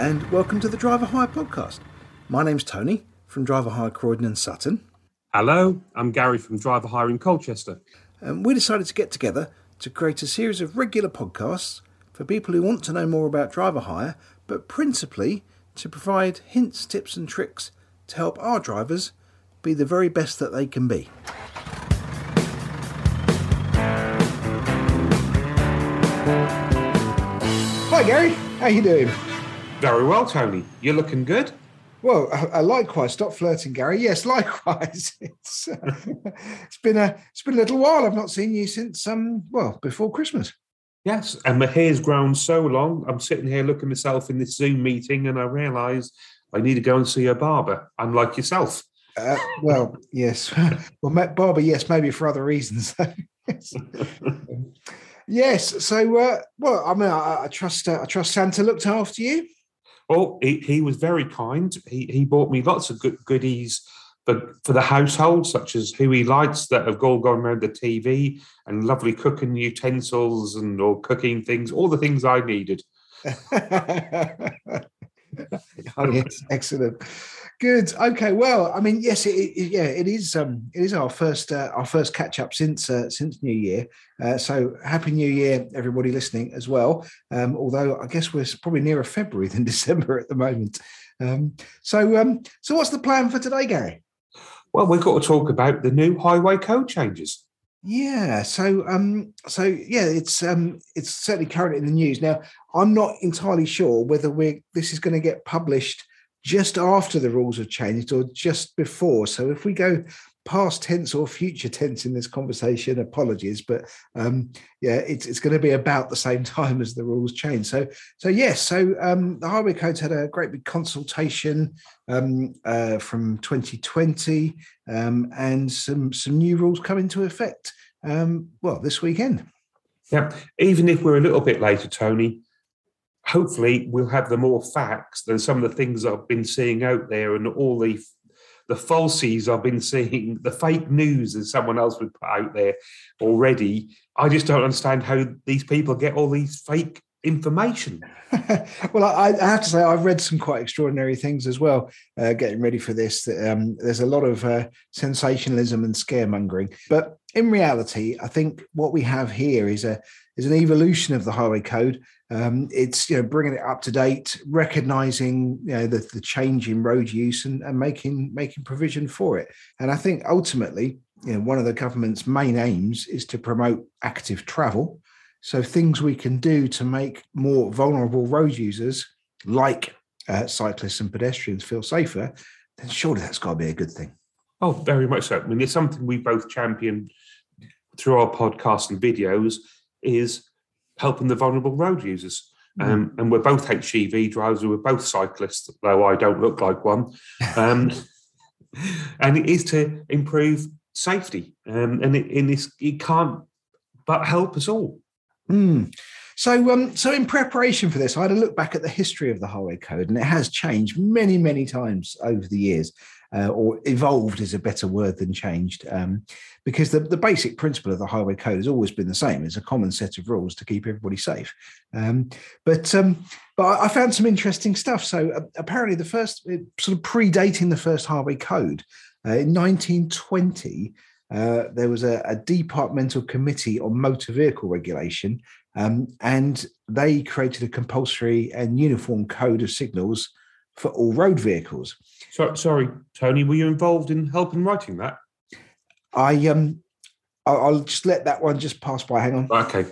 Hello, and welcome to the Driver Hire podcast. My name's Tony from Driver Hire Croydon and Sutton. Hello, I'm Gary from Driver Hire in Colchester. And we decided to get together to create a series of regular podcasts for people who want to know more about driver hire, but principally to provide hints, tips, and tricks to help our drivers be the very best that they can be. Hi, Gary. How you doing? Very well, Tony. You're looking good. Well, uh, likewise. Stop flirting, Gary. Yes, likewise. It's uh, it's been a it's been a little while. I've not seen you since um well before Christmas. Yes, and my hair's grown so long. I'm sitting here looking myself in this Zoom meeting, and I realise I need to go and see a barber. Unlike yourself. Uh, well, yes. well, barber, yes, maybe for other reasons. yes. So, uh, well, I mean, I, I trust uh, I trust Santa looked after you. Oh, he, he was very kind. He, he bought me lots of good goodies for, for the household, such as Hue lights that have all gone around the TV and lovely cooking utensils and or cooking things, all the things I needed. oh, yes, excellent. Good. Okay. Well, I mean, yes, it, it, yeah, it is. Um, it is our first uh, our first catch up since uh, since New Year. Uh, so happy New Year, everybody listening as well. Um, although I guess we're probably nearer February than December at the moment. Um, so um, so what's the plan for today, Gary? Well, we've got to talk about the new highway code changes. Yeah, so um, so yeah, it's um, it's certainly current in the news now. I'm not entirely sure whether we this is going to get published just after the rules have changed or just before. So if we go past tense or future tense in this conversation, apologies, but um, yeah, it's, it's going to be about the same time as the rules change. So so yes, so um, the Highway Codes had a great big consultation um, uh, from 2020, um, and some some new rules come into effect. Um, well, this weekend. Yeah, even if we're a little bit later, Tony, hopefully we'll have the more facts than some of the things I've been seeing out there and all the the falsies I've been seeing, the fake news that someone else would put out there already. I just don't understand how these people get all these fake information. well, I, I, have to say I've read some quite extraordinary things as well. Uh, getting ready for this, um, there's a lot of uh, sensationalism and scaremongering, but in reality, I think what we have here is a is an evolution of the highway code. Um, it's you know bringing it up to date, recognizing you know the, the change in road use and, and making making provision for it. And I think ultimately, you know, one of the government's main aims is to promote active travel. So things we can do to make more vulnerable road users, like uh, cyclists and pedestrians, feel safer, then surely that's got to be a good thing. Oh, very much so. I mean, it's something we both champion through our podcasts and videos is helping the vulnerable road users. Mm. Um, and we're both HGV drivers. We're both cyclists, though I don't look like one. Um, and it is to improve safety. Um, and it, in this, it can't but help us all. Mm. So, um, so in preparation for this, I had a look back at the history of the highway code, and it has changed many, many times over the years uh, or evolved is a better word than changed, um, because the, the basic principle of the highway code has always been the same. It's a common set of rules to keep everybody safe. Um, but um, but I found some interesting stuff. So uh, apparently, the first sort of predating the first highway code uh, in 1920. Uh, there was a, a, departmental committee on motor vehicle regulation, um, and they created a compulsory and uniform code of signals for all road vehicles. So, sorry, Tony, were you involved in helping writing that? I um, I'll just let that one just pass by. Hang on. Okay.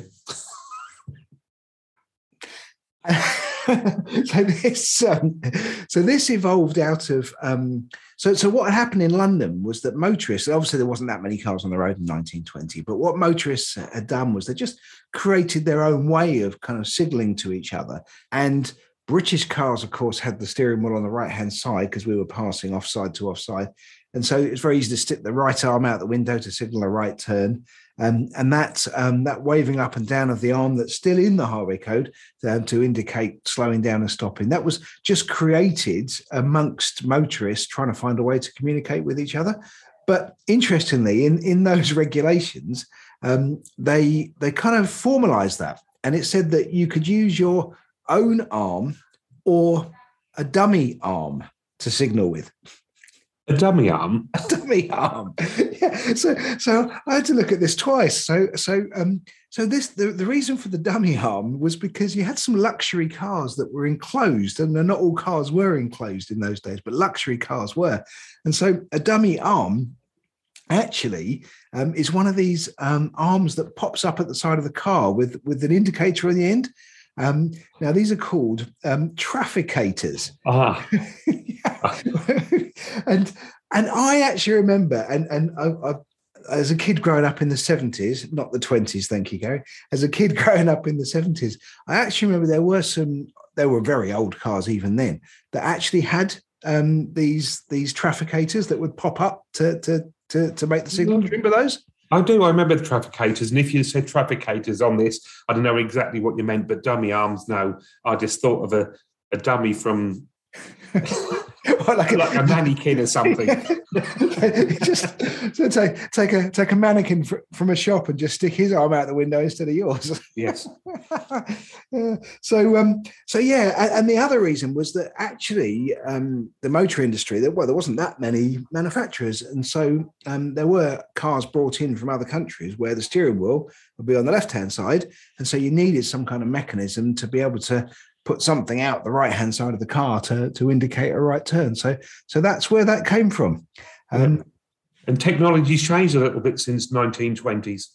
so this um, so this evolved out of um, so so what happened in London was that motorists obviously there wasn't that many cars on the road in 1920 but what motorists had done was they just created their own way of kind of signaling to each other and British cars, of course, had the steering wheel on the right hand side because we were passing offside to offside. And so it's very easy to stick the right arm out the window to signal a right turn. Um, and that, um, that waving up and down of the arm that's still in the highway code um, to indicate slowing down and stopping, that was just created amongst motorists trying to find a way to communicate with each other. But interestingly, in, in those regulations, um, they, they kind of formalized that. And it said that you could use your own arm or a dummy arm to signal with. A dummy arm. A dummy arm. yeah. So so I had to look at this twice. So so um so this the, the reason for the dummy arm was because you had some luxury cars that were enclosed, and not all cars were enclosed in those days, but luxury cars were. And so a dummy arm actually um, is one of these um, arms that pops up at the side of the car with with an indicator on the end. Um, now these are called um, trafficators. Ah. and and I actually remember, and and I, I, as a kid growing up in the seventies, not the twenties, thank you, Gary. As a kid growing up in the seventies, I actually remember there were some. There were very old cars even then that actually had um, these these trafficators that would pop up to to to, to make the signal. Do you remember those? I do. I remember the trafficators, and if you said trafficators on this, I don't know exactly what you meant, but dummy arms. No, I just thought of a, a dummy from like, a, like a mannequin or something. just so take take a take a mannequin fr- from a shop and just stick his arm out the window instead of yours. Yes. uh, so um so yeah, and, and, the other reason was that actually um the motor industry that well there wasn't that many manufacturers, and so um there were cars brought in from other countries where the steering wheel would be on the left hand side, and so you needed some kind of mechanism to be able to put something out the right hand side of the car to, to indicate a right turn. So so that's where that came from. Um, yeah. And technology's changed a little bit since 1920s.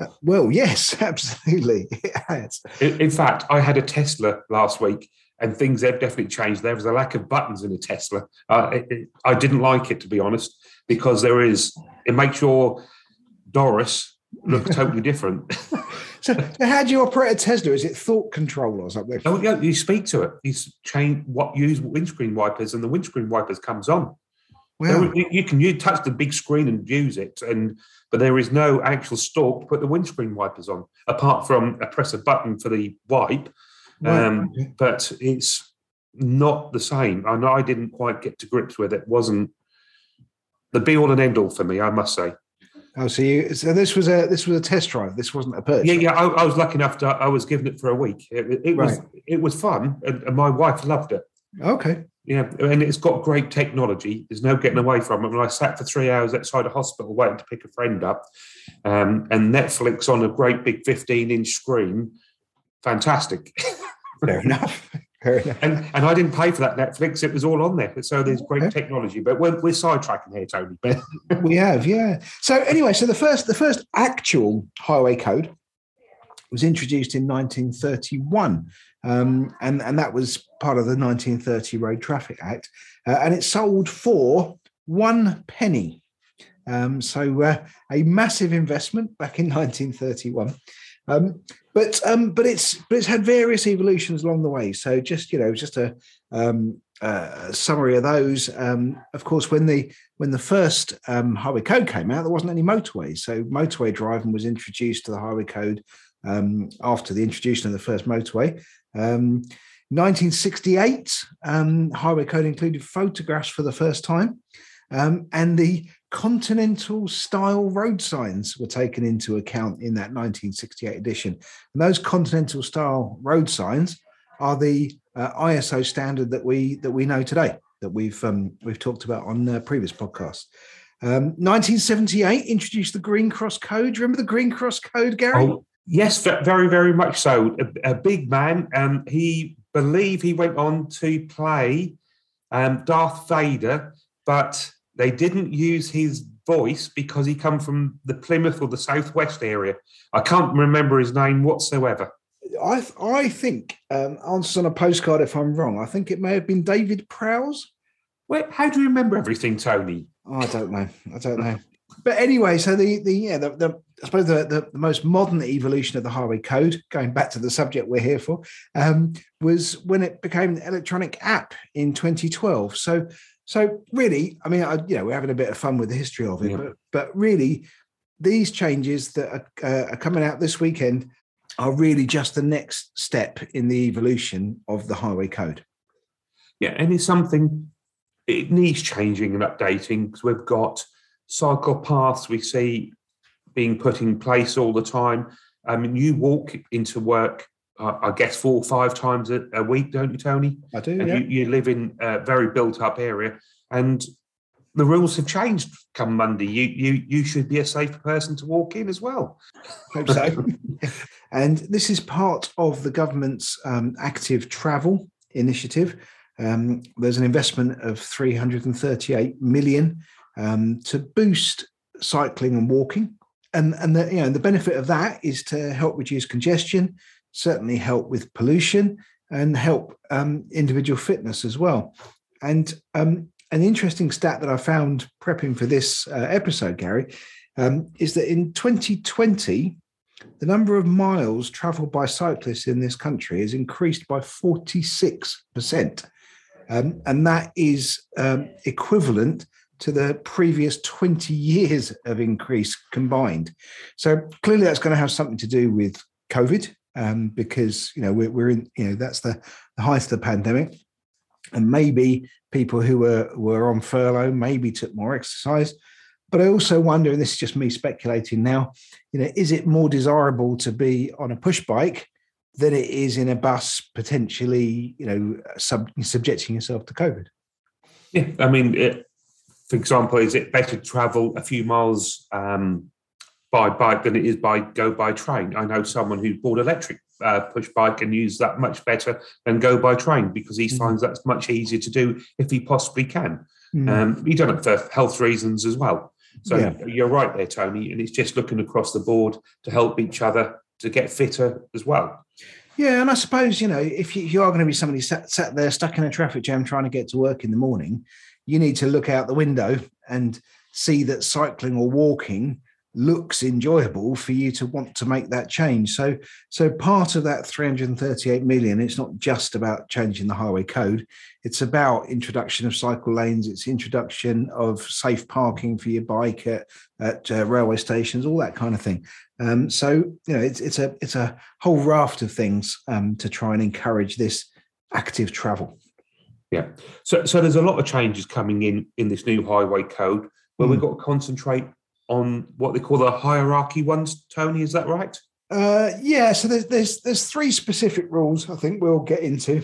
Uh, well, yes, absolutely. it In, in, fact, I had a Tesla last week, and things have definitely changed. There was a lack of buttons in a Tesla. Uh, it, it, I didn't like it, to be honest, because there is. It makes your Doris look totally different. So, how do you operate a Tesla? Is it thought control or something? Oh, yeah, you speak to it. You change what use windscreen wipers, and the windscreen wipers comes on. Well, you, you, can you touch the big screen and use it, and but there is no actual stalk to put the windscreen wipers on, apart from a press a button for the wipe. Right. Um, but it's not the same. I know I didn't quite get to grips with it. it wasn't the be all and end all for me, I must say. Oh, so you so this was a this was a test drive. This wasn't a purchase. Yeah, yeah. I, I was lucky enough to. I was given it for a week. It, it was right. it was fun, and, and, my wife loved it. Okay. Yeah, and it's got great technology. There's no getting away from it. When I sat for three hours outside a hospital waiting to pick a friend up, um, and Netflix on a great big 15 inch screen, fantastic. Fair enough. And and I didn't pay for that Netflix; it was all on there. So there's great technology. But we're, we're sidetracking here, Tony. But we have, yeah. So anyway, so the first the first actual highway code was introduced in 1931, um, and and that was part of the 1930 Road Traffic Act, uh, and it sold for one penny. Um, so uh, a massive investment back in 1931. Um, but um, but it's but it's had various evolutions along the way. So just you know, just a, um, summary of those. Um, of course, when the when the first um, highway code came out, there wasn't any motorways. So motorway driving was introduced to the highway code um, after the introduction of the first motorway. 1968, um, highway code included photographs for the first time, and the continental style road signs were taken into account in that 1968 edition. And those continental style road signs are the uh, ISO standard that we that we know today that we've um, we've talked about on uh, previous podcasts. Um, 1978 introduced the Green Cross Code. Remember the Green Cross Code, Gary? Oh, yes, very, very much so. A, a big man. Um, he believe he went on to play um, Darth Vader, but they didn't use his voice because he come from the Plymouth or the Southwest area. I can't remember his name whatsoever. I I think um, answers on a postcard if I'm wrong. I think it may have been David Prowse. Wait, how do you remember everything, Tony? Oh, I don't know. I don't know. but anyway, so the the yeah the, the I suppose the, the, the, most modern evolution of the highway code, going back to the subject we're here for, um, was when it became an electronic app in 2012. So so really, I mean, I, you know, we're having a bit of fun with the history of it, yeah. but but really, these changes that are, uh, are coming out this weekend are really just the next step in the evolution of the highway code. Yeah, and it's something it needs changing and updating because we've got cycle paths we see being put in place all the time. I mean, you walk into work I guess four or five times a, a week, don't you, Tony? I do. And yeah. you, you live in a very built-up area, and the rules have changed come Monday. You you you should be a safer person to walk in as well. Hope so. and this is part of the government's um, active travel initiative. Um, there's an investment of 338 million um, to boost cycling and walking, and and the you know the benefit of that is to help reduce congestion, certainly help with pollution, and help um, individual fitness as well. And um, an interesting stat that I found prepping for this uh, episode, Gary, um, is that in 2020, the number of miles traveled by cyclists in this country has increased by 46%. Um, and that is um, equivalent to the previous 20 years of increase combined. So clearly that's going to have something to do with COVID um, because, you know, we're, we're in, you know, that's the, the height of the pandemic. And maybe people who were were on furlough maybe took more exercise. But i also wonder and this is just me speculating now you know is it more desirable to be on a push bike than it is in a bus potentially you know sub, subjecting yourself to covid? Yeah i mean it, for example is it better to travel a few miles um, by bike than it is by go by train i know someone who bought electric uh, push bike and use that much better than go by train because he mm. finds that's much easier to do if he possibly can. Mm. Um, he done it for health reasons as well. So yeah. you're right there, Tony, and it's just looking across the board to help each other to get fitter as well. Yeah, and I suppose you know if you, you are going to be somebody sat, sat there stuck in a traffic jam trying to get to work in the morning, you need to look out the window and see that cycling or walking looks enjoyable for you to want to make that change. So, so part of that 338 million, it's not just about changing the highway code. It's about introduction of cycle lanes. It's introduction of safe parking for your bike at, at uh, railway stations, all that kind of thing. Um, so, you know, it's it's a it's a whole raft of things um, to try and encourage this active travel. Yeah. So, so there's a lot of changes coming in in this new highway code where mm. we've got to concentrate on what they call the hierarchy ones. Tony, is that right? Uh, yeah. So there's there's there's three specific rules. I think we'll get into.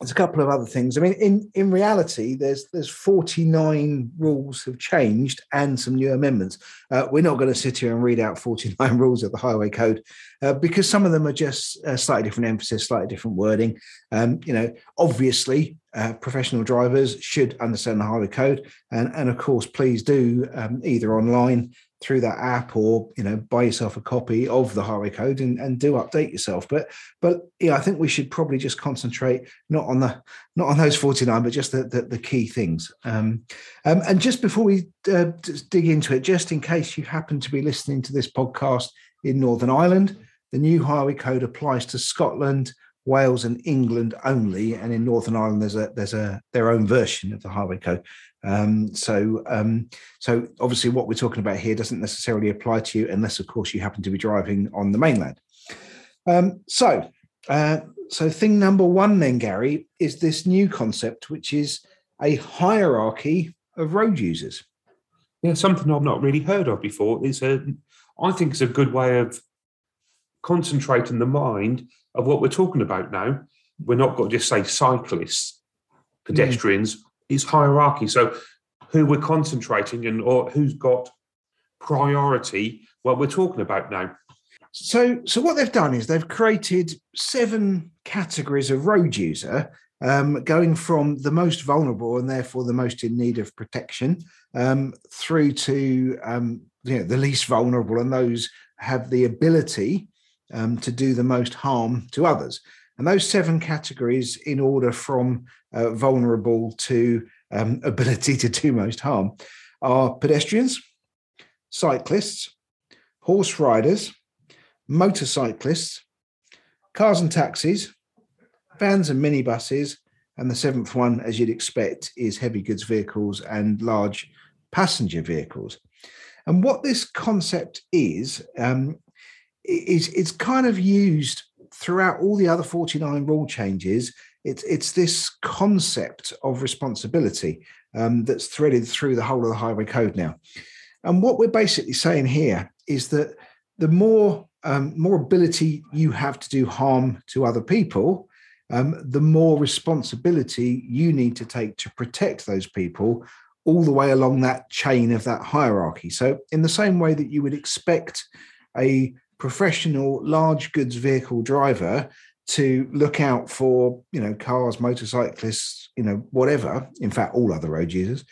There's a couple of other things. I mean, in in reality, there's there's 49 rules have changed and some new amendments. Uh, we're not going to sit here and read out 49 rules of the Highway Code uh, because some of them are just uh, slightly different emphasis, slightly different wording. Um, you know, obviously, uh, professional drivers should understand the highway code, and and of course, please do um, either online through that app or you know buy yourself a copy of the highway code and, and do update yourself. But but yeah i think we should probably just concentrate not on the not on those 49 but just the the, the key things. Um, um, and just before we uh, dig into it just in case you happen to be listening to this podcast in northern ireland the new highway code applies to scotland Wales and England only, and in Northern Ireland there's a there's a their own version of the highway code. Um, so um, so obviously what we're talking about here doesn't necessarily apply to you unless of course you happen to be driving on the mainland. Um, so uh, so thing number one then, Gary, is this new concept which is a hierarchy of road users. Yeah, something I've not really heard of before. It's a I think it's a good way of concentrating the mind of what we're talking about now. We're not going to just say cyclists, pedestrians. Mm. It's hierarchy. So who we're concentrating and or who's got priority what we're talking about now. So, so what they've done is they've created seven categories of road user, um, going from the most vulnerable and therefore the most in need of protection, um, through to um, you know, the least vulnerable and those have the ability um, to do the most harm to others. And those seven categories, in order from uh, vulnerable to um, ability to do most harm, are pedestrians, cyclists, horse riders, motorcyclists, cars and taxis, vans and minibuses, and the seventh one, as you'd expect, is heavy goods vehicles and large passenger vehicles. And what this concept is, um, is it's kind of used throughout all the other 49 rule changes. It's it's this concept of responsibility um, that's threaded through the whole of the highway code now. And what we're basically saying here is that the more um, more ability you have to do harm to other people, um, the more responsibility you need to take to protect those people all the way along that chain of that hierarchy. So, in the same way that you would expect a professional large goods vehicle driver to look out for, you know, cars, motorcyclists, you know, whatever, in fact, all other road users.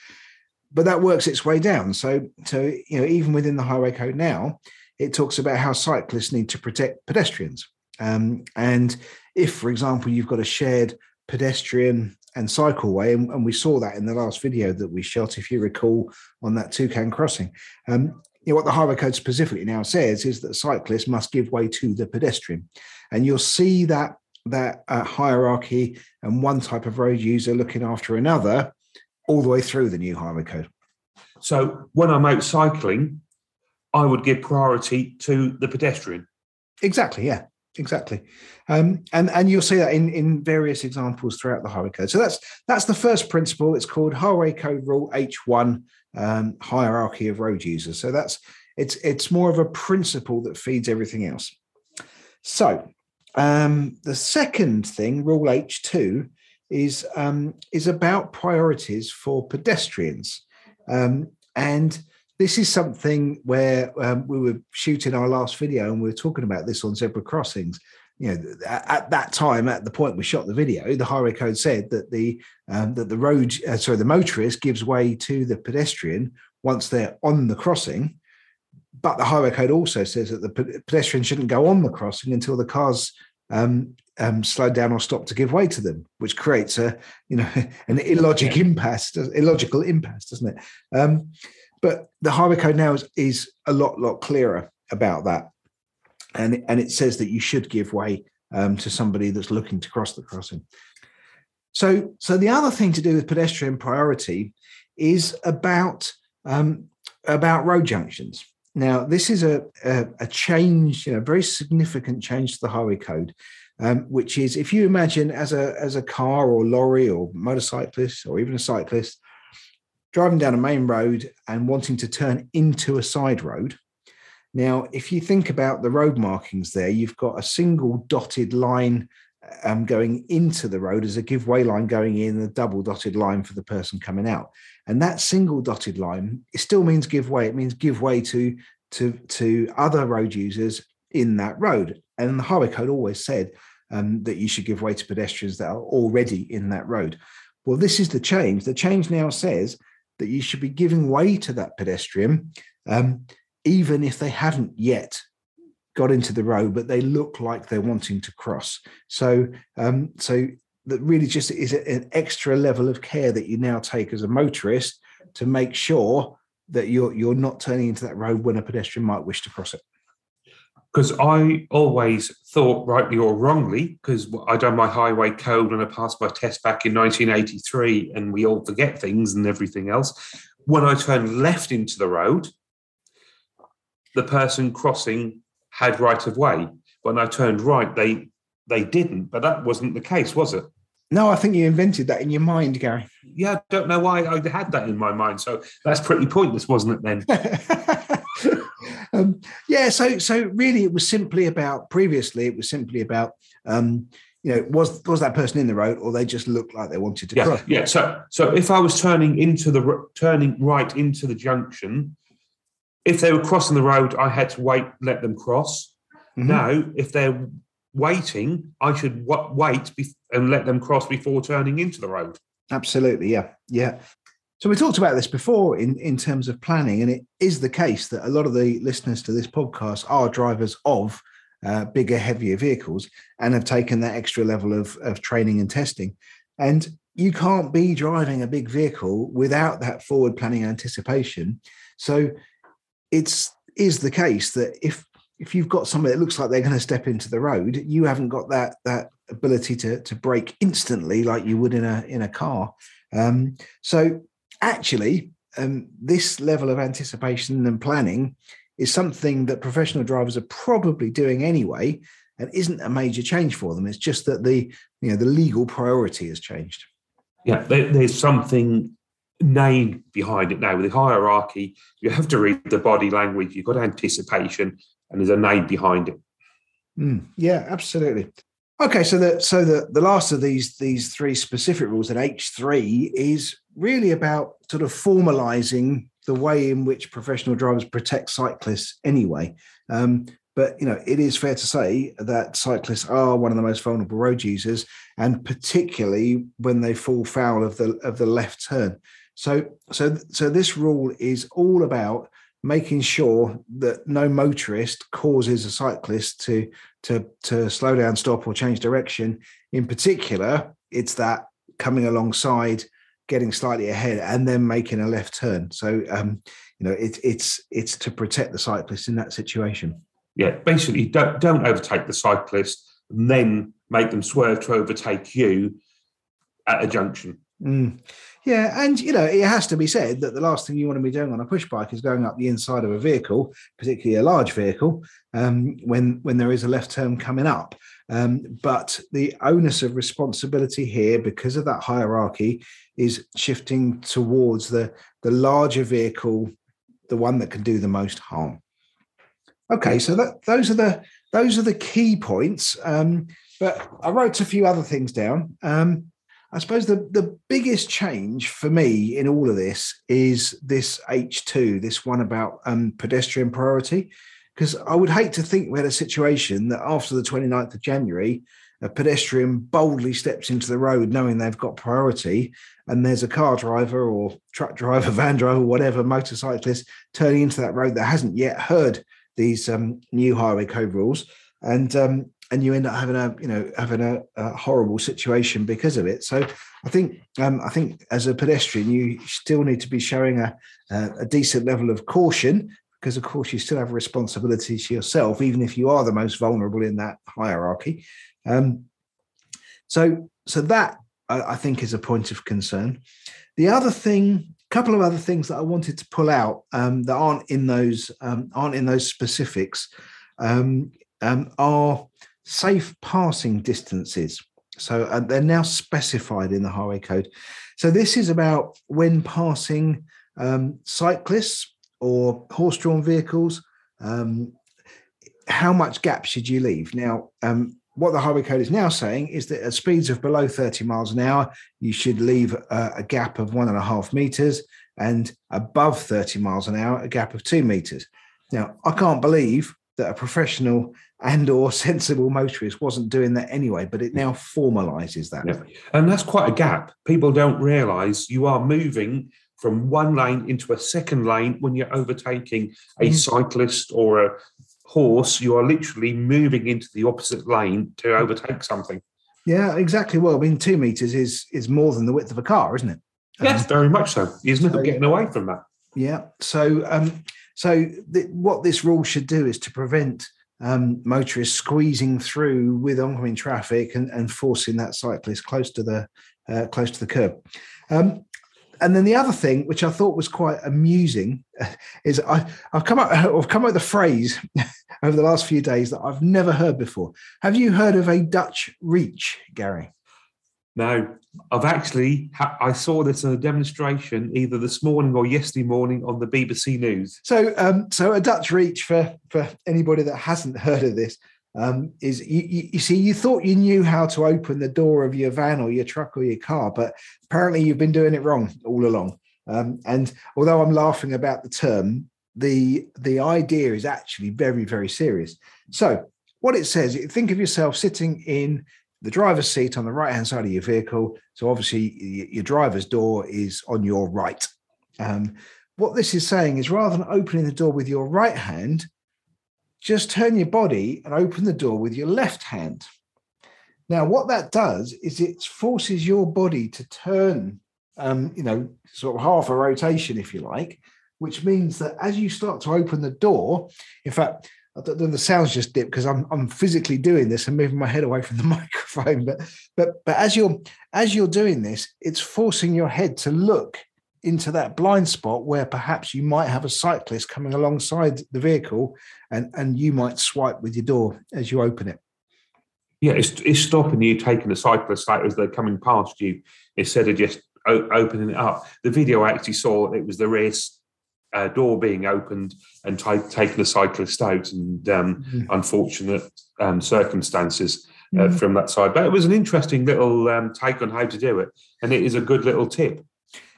But that works its way down. So, so you know, even within the highway code now, it talks about how cyclists need to protect pedestrians. Um, and if, for example, you've got a shared pedestrian and cycleway, and, and, we saw that in the last video that we shot, if you recall, on that Toucan crossing. Um, you know, what the highway code specifically now says is that cyclists must give way to the pedestrian, and you'll see that that uh, hierarchy and one type of road user looking after another all the way through the new highway code. So when I'm out cycling, I would give priority to the pedestrian. Exactly. Yeah. Exactly, um, and and you'll see that in in various examples throughout the highway code. So that's that's the first principle. It's called Highway Code Rule H one um, hierarchy of road users. So that's it's it's more of a principle that feeds everything else. So um, the second thing, Rule H two, is um, is about priorities for pedestrians, um, and this is something where um, we were shooting our last video and we were talking about this on zebra crossings. You know, at, at that time, at the point we shot the video, the highway code said that the um, that the road, uh, sorry, the motorist gives way to the pedestrian once they're on the crossing. But the highway code also says that the pedestrian shouldn't go on the crossing until the cars um, um, slow down or stop to give way to them, which creates a you know an illogic impasse, illogical impasse, doesn't it? Um, but the highway code now is, is a lot, lot clearer about that. And, and it says that you should give way um, to somebody that's looking to cross the crossing. So, so the other thing to do with pedestrian priority is about um, about road junctions. Now, this is a, a, a change, you know, very significant change to the highway code, um, which is if you imagine as a as a car or lorry or motorcyclist or even a cyclist, driving down a main road and wanting to turn into a side road. Now, if you think about the road markings there, you've got a single dotted line um, going into the road as a giveaway line going in, a double dotted line for the person coming out. And that single dotted line, it still means give way. It means give way to, to, to other road users in that road. And the highway code always said um, that you should give way to pedestrians that are already in that road. Well, this is the change. The change now says that you should be giving way to that pedestrian, um, even if they haven't yet got into the road, but they look like they're wanting to cross. So, um, so that really just is an extra level of care that you now take as a motorist to make sure that you're you're not turning into that road when a pedestrian might wish to cross it because I always thought, rightly or wrongly, because I done my highway code and I passed my test back in 1983, and we all forget things and everything else. When I turned left into the road, the person crossing had right of way. When I turned right, they they didn't, but that wasn't the case, was it? No, I think you invented that in your mind, Gary. Yeah, I don't know why I had that in my mind. So that's pretty pointless, wasn't it then? um, yeah, so so really, it was simply about. Previously, it was simply about. Um, you know, was was that person in the road, or they just looked like they wanted to yeah, cross? Yeah. So so if I was turning into the turning right into the junction, if they were crossing the road, I had to wait, let them cross. Mm-hmm. Now, if they're waiting, I should wait and let them cross before turning into the road. Absolutely, yeah, yeah. So we talked about this before in, in terms of planning, and it is the case that a lot of the listeners to this podcast are drivers of uh, bigger, heavier vehicles and have taken that extra level of, of training and testing. And you can't be driving a big vehicle without that forward planning anticipation. So it's is the case that if if you've got somebody that looks like they're going to step into the road, you haven't got that that ability to to brake instantly like you would in a in a car. Um, so actually, um, this level of anticipation and planning is something that professional drivers are probably doing anyway and isn't a major change for them. It's just that the you know the legal priority has changed. Yeah, there, there's something name behind it now with the hierarchy. You have to read the body language. You've got anticipation. and there's a name behind it. Mm, yeah, absolutely. Okay, so the so the the last of these these three specific rules at H three is really about sort of formalising the way in which professional drivers protect cyclists anyway. Um, but you know, it is fair to say that cyclists are one of the most vulnerable road users, and particularly when they fall foul of the of the left turn. So so so this rule is all about making sure that no motorist causes a cyclist to to to slow down, stop, or change direction. In particular, it's that coming alongside, getting slightly ahead, and then making a left turn. So um, you know, it, it's it's to protect the cyclist in that situation. Yeah, basically, don't don't overtake the cyclist, and then make them swerve to overtake you at a junction. Mm. Yeah, and you know, it has to be said that the last thing you want to be doing on a push bike is going up the inside of a vehicle, particularly a large vehicle, um, when when there is a left turn coming up. Um, but the onus of responsibility here, because of that hierarchy, is shifting towards the the larger vehicle, the one that can do the most harm. Okay, so that those are the those are the key points. Um, but I wrote a few other things down. Um, I suppose the, the biggest change for me in all of this is this H2, this one about um, pedestrian priority. Because I would hate to think we had a situation that after the 29th of January, a pedestrian boldly steps into the road knowing they've got priority, and there's a car driver or truck driver, van driver, whatever, motorcyclist turning into that road that hasn't yet heard these um, new highway code rules. And um, and you end up having a you know having a, a horrible situation because of it. So I think um, I think as a pedestrian, you still need to be showing a, a decent level of caution because of course you still have responsibility to yourself, even if you are the most vulnerable in that hierarchy. Um, so so that I, I think is a point of concern. The other thing a couple of other things that I wanted to pull out um, that aren't in those um, aren't in those specifics um, um are safe passing distances. So uh, they're now specified in the highway code. So this is about when passing um, cyclists or horse-drawn vehicles. Um, how much gap should you leave? Now, um, what the highway code is now saying is that at speeds of below 30 miles an hour, you should leave a, a gap of one and a half meters, and above 30 miles an hour, a gap of two meters. Now, I can't believe that a professional and or sensible motorist wasn't doing that anyway but it now formalizes that. Yeah. and that's quite a gap. People don't realize you are moving from one lane into a second lane when you're overtaking a mm. cyclist or a horse. You are literally moving into the opposite lane to overtake something. Yeah exactly. Well i mean two meters is is more than the width of a car isn't it? Yes um, very much so. There's no so, getting away from that. Yeah. So um so th- what this rule should do is to prevent um, motorists squeezing through with oncoming traffic and, and, forcing that cyclist close to the uh, close to the curb. Um, and then the other thing, which I thought was quite amusing, is I, have come up I've come up with a phrase over the last few days that I've never heard before. Have you heard of a Dutch reach, Gary? No, I've actually I saw this in a demonstration either this morning or yesterday morning on the BBC News. So, um, so a Dutch reach for for anybody that hasn't heard of this um, is you, you, you, see you thought you knew how to open the door of your van or your truck or your car, but apparently you've been doing it wrong all along. Um, and although I'm laughing about the term, the the idea is actually very very serious. So what it says, think of yourself sitting in the driver's seat on the right hand side of your vehicle. So obviously, your driver's door is on your right. Um, what this is saying is rather than opening the door with your right hand, just turn your body and open the door with your left hand. Now, what that does is it forces your body to turn, um, you know, sort of half a rotation, if you like, which means that as you start to open the door, in fact, the sounds just dip because I'm I'm physically doing this and moving my head away from the microphone. But but but as you're as you're doing this, it's forcing your head to look into that blind spot where perhaps you might have a cyclist coming alongside the vehicle and and you might swipe with your door as you open it. Yeah, it's, it's stopping you taking the cyclist out as they're coming past you instead of just opening it up. The video I actually saw it was the race uh, door being opened and t- taking a cyclist out, and um, mm. unfortunate um, circumstances uh, mm. from that side. But it was an interesting little um, take on how to do it, and it is a good little tip.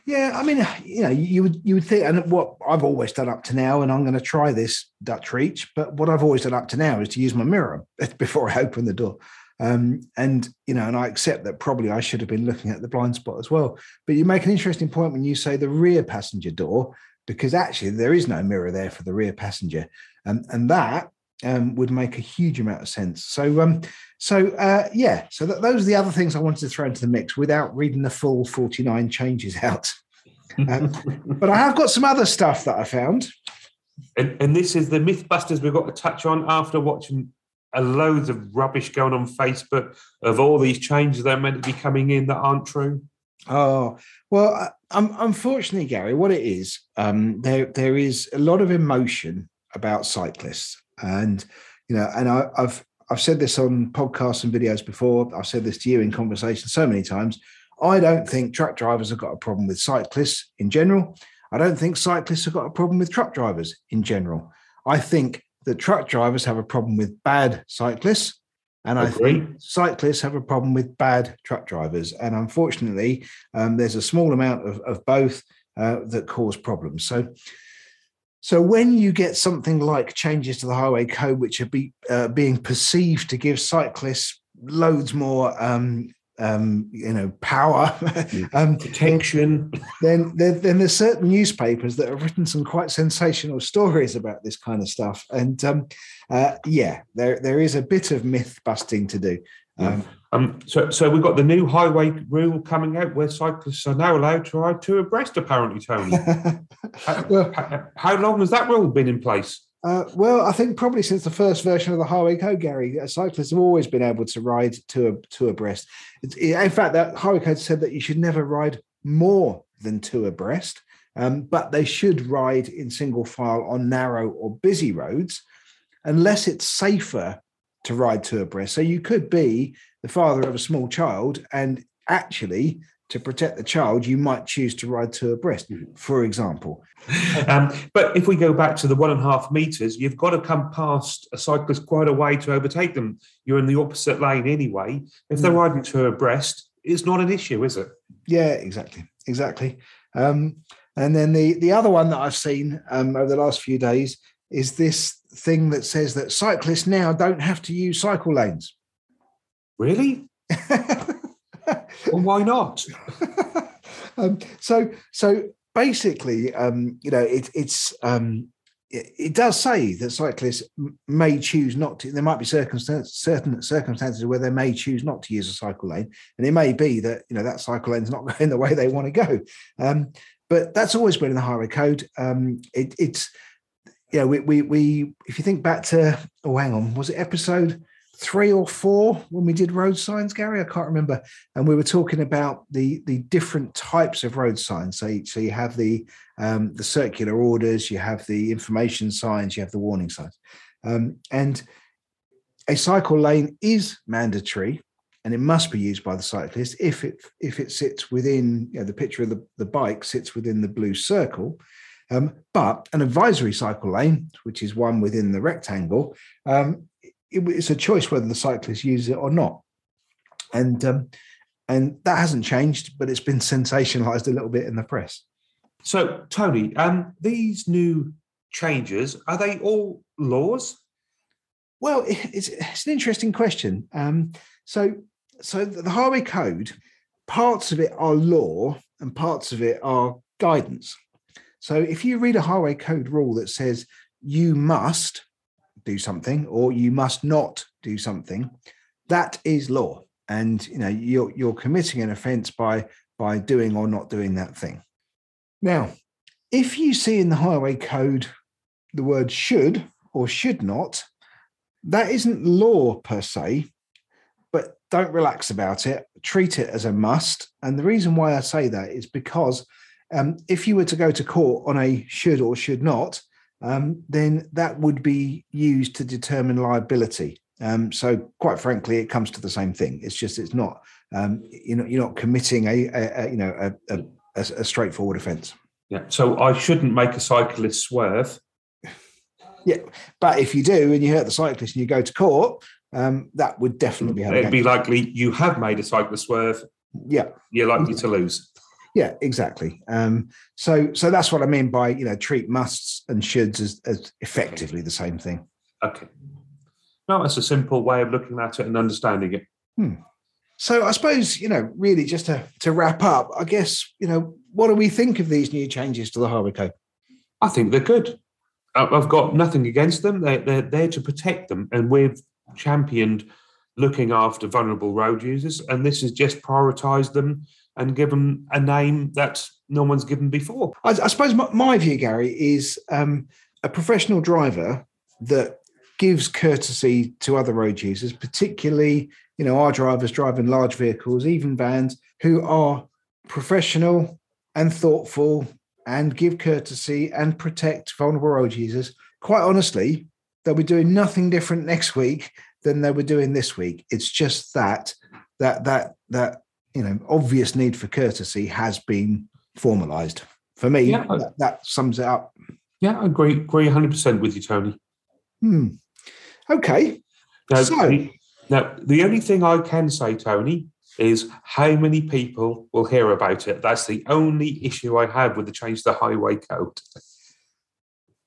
Yeah, I mean, you know, you would you would think, and what I've always done up to now, and I'm going to try this Dutch reach, but what I've always done up to now is to use my mirror before I open the door. Um, and you know, and I accept that probably I should have been looking at the blind spot as well. But you make an interesting point when you say the rear passenger door, because actually there is no mirror there for the rear passenger, and and that um, would make a huge amount of sense. So, um, so uh, yeah, so that, those are the other things I wanted to throw into the mix without reading the full 49 changes out. Um, but I have got some other stuff that I found. And, and, this is the Mythbusters we've got to touch on after watching loads of rubbish going on Facebook of all these changes that are meant to be coming in that aren't true. Oh well, um, unfortunately, Gary, what it is, um, there there is a lot of emotion about cyclists, and you know, and I, I've I've said this on podcasts and videos before. I've said this to you in conversation so many times. I don't think truck drivers have got a problem with cyclists in general. I don't think cyclists have got a problem with truck drivers in general. I think that truck drivers have a problem with bad cyclists. And I think cyclists have a problem with bad truck drivers. And unfortunately, um, there's a small amount of, of both uh, that cause problems. So, so when you get something like changes to the highway code, which are be, uh, being perceived to give cyclists loads more um, um, you know, power, mm. um, protection. Then, then, then there's certain newspapers that have written some quite sensational stories about this kind of stuff. And um, uh, yeah, there there is a bit of myth busting to do. Um, um, so, so we've got the new highway rule coming out where cyclists are now allowed to ride two abreast. Apparently, Tony. well, how, how long has that rule been in place? Uh, well, I think probably since the first version of the Highway Code, Gary, uh, cyclists have always been able to ride to a two abreast. In fact, that Highway Code said that you should never ride more than two abreast, um, but they should ride in single file on narrow or busy roads, unless it's safer to ride two abreast. So you could be the father of a small child and actually to protect the child, you might choose to ride two abreast, mm-hmm. for example. Um, but if we go back to the one and a half meters, you've got to come past a cyclist quite a way to overtake them. You're in the opposite lane anyway. If they're mm. riding two abreast, it's not an issue, is it? Yeah, exactly, exactly. Um, and then the the other one that I've seen um, over the last few days is this thing that says that cyclists now don't have to use cycle lanes. Really? well, why not? um, so, so basically, um, you know, it, it's um, it, it, does say that cyclists may choose not to. There might be circumstances, certain circumstances where they may choose not to use a cycle lane, and it may be that you know that cycle lane is not going the way they want to go. Um, but that's always been in the highway code. Um, it, it's yeah, we, we we if you think back to oh, hang on, was it episode? Three or four when we did road signs, Gary. I can't remember. And we were talking about the the different types of road signs. So, so you have the um, the circular orders, you have the information signs, you have the warning signs, um, and a cycle lane is mandatory and it must be used by the cyclist if it if it sits within you know, the picture of the, the bike sits within the blue circle um, but an advisory cycle lane which is one within the rectangle um, it's a choice whether the cyclists use it or not. And um, and that hasn't changed, but it's been sensationalized a little bit in the press. So, Tony, um, these new changes are they all laws? Well, it's, it's an interesting question. Um, so, so the Highway Code, parts of it are law and parts of it are guidance. So, if you read a Highway Code rule that says you must do something or you must not do something that is law. And you know you're you're committing an offense by by doing or not doing that thing. Now if you see in the highway code the word should or should not that isn't law per se but don't relax about it. Treat it as a must. And the reason why i say that is because um, if you were to go to court on a should or should not um, then that would be used to determine liability. Um, so, quite frankly, it comes to the same thing. It's just it's not um, you know you're not committing a, a, a you know a, a, straightforward offence. Yeah. So I shouldn't make a cyclist swerve. Yeah, but if you do and you hurt the cyclist and you go to court, um, that would definitely be. It'd be likely you have made a cyclist swerve. Yeah, you're likely to lose. Yeah, exactly. Um, so, so that's what I mean by you know treat musts and shoulds as, as effectively the same thing. Okay. No, that's a simple way of looking at it and understanding it. Hmm. So I suppose, you know, really just to, to wrap up, I guess, you know, what do we think of these new changes to the highway code? I think they're good. I've got nothing against them. They're, they're there to protect them. And we've championed looking after vulnerable road users. And this has just prioritised them and given a name that no one's given before. I, I suppose my, my, view, Gary, is um, a professional driver that gives courtesy to other road users, particularly you know our drivers driving large vehicles, even vans, who are professional and thoughtful and give courtesy and protect vulnerable road users. Quite honestly, they'll be doing nothing different next week than they were doing this week. It's just that that that that you know obvious need for courtesy has been formalized. For me, yeah, that, that, sums it up. Yeah, I agree agree 100% with you, Tony. Hmm. Okay. Now, so, the, now, the only thing I can say, Tony, is how many people will hear about it. That's the only issue I have with the change to the highway code.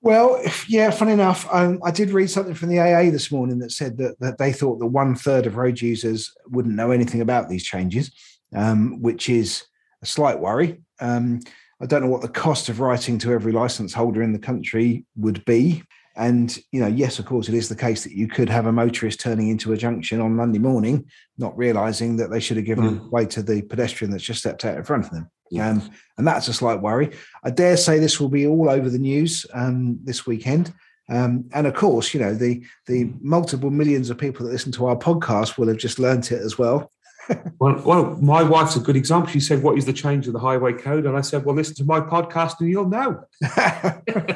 Well, yeah, funny enough, um, I did read something from the AA this morning that said that, that they thought that one third of road users wouldn't know anything about these changes, um, which is a slight worry. Um, I don't know what the cost of writing to every license holder in the country would be. And you know, yes, of course, it is the case that you could have a motorist turning into a junction on Monday morning, not realizing that they should have given mm. way to the pedestrian that's just stepped out in front of them. Yeah. Um, and that's a slight worry. I dare say this will be all over the news um, this weekend. Um, and of course, you know, the the multiple millions of people that listen to our podcast will have just learnt it as well. Well, well, my wife's a good example. She said, "What is the change of the highway code?" And I said, "Well, listen to my podcast, and you'll know."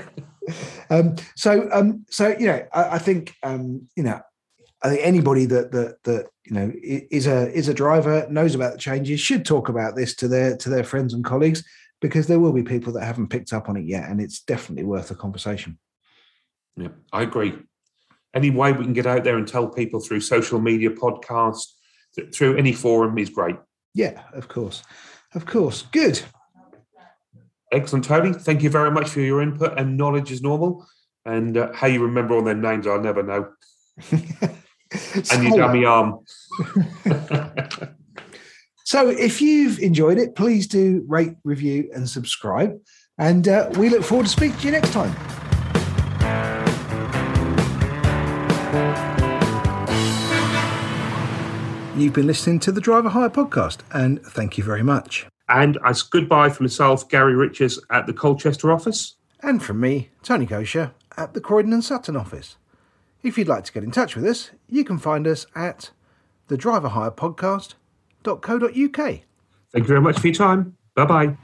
um, so, um, so you know, I, I think um, you know, I think anybody that that that you know is a is a driver knows about the changes should talk about this to their to their friends and colleagues because there will be people that haven't picked up on it yet, and it's definitely worth a conversation. Yeah, I agree. Any way we can get out there and tell people through social media, podcast, through any forum is great. Yeah, of course, of course. Good. Excellent, Tony. Thank you very much for your input and knowledge as normal. And uh, how you remember all their names, I'll never know. and your dummy arm. so, if you've enjoyed it, please do rate, review, and subscribe. And uh, we look forward to speaking to you next time. You've been listening to the Driver Hire podcast, and thank you very much. And as goodbye from myself, Gary Riches at the Colchester office. And from me, Tony Goacher at the Croydon and Sutton office. If you'd like to get in touch with us, you can find us at thedriverhirepodcast.co.uk. Thank you very much for your time. Bye bye.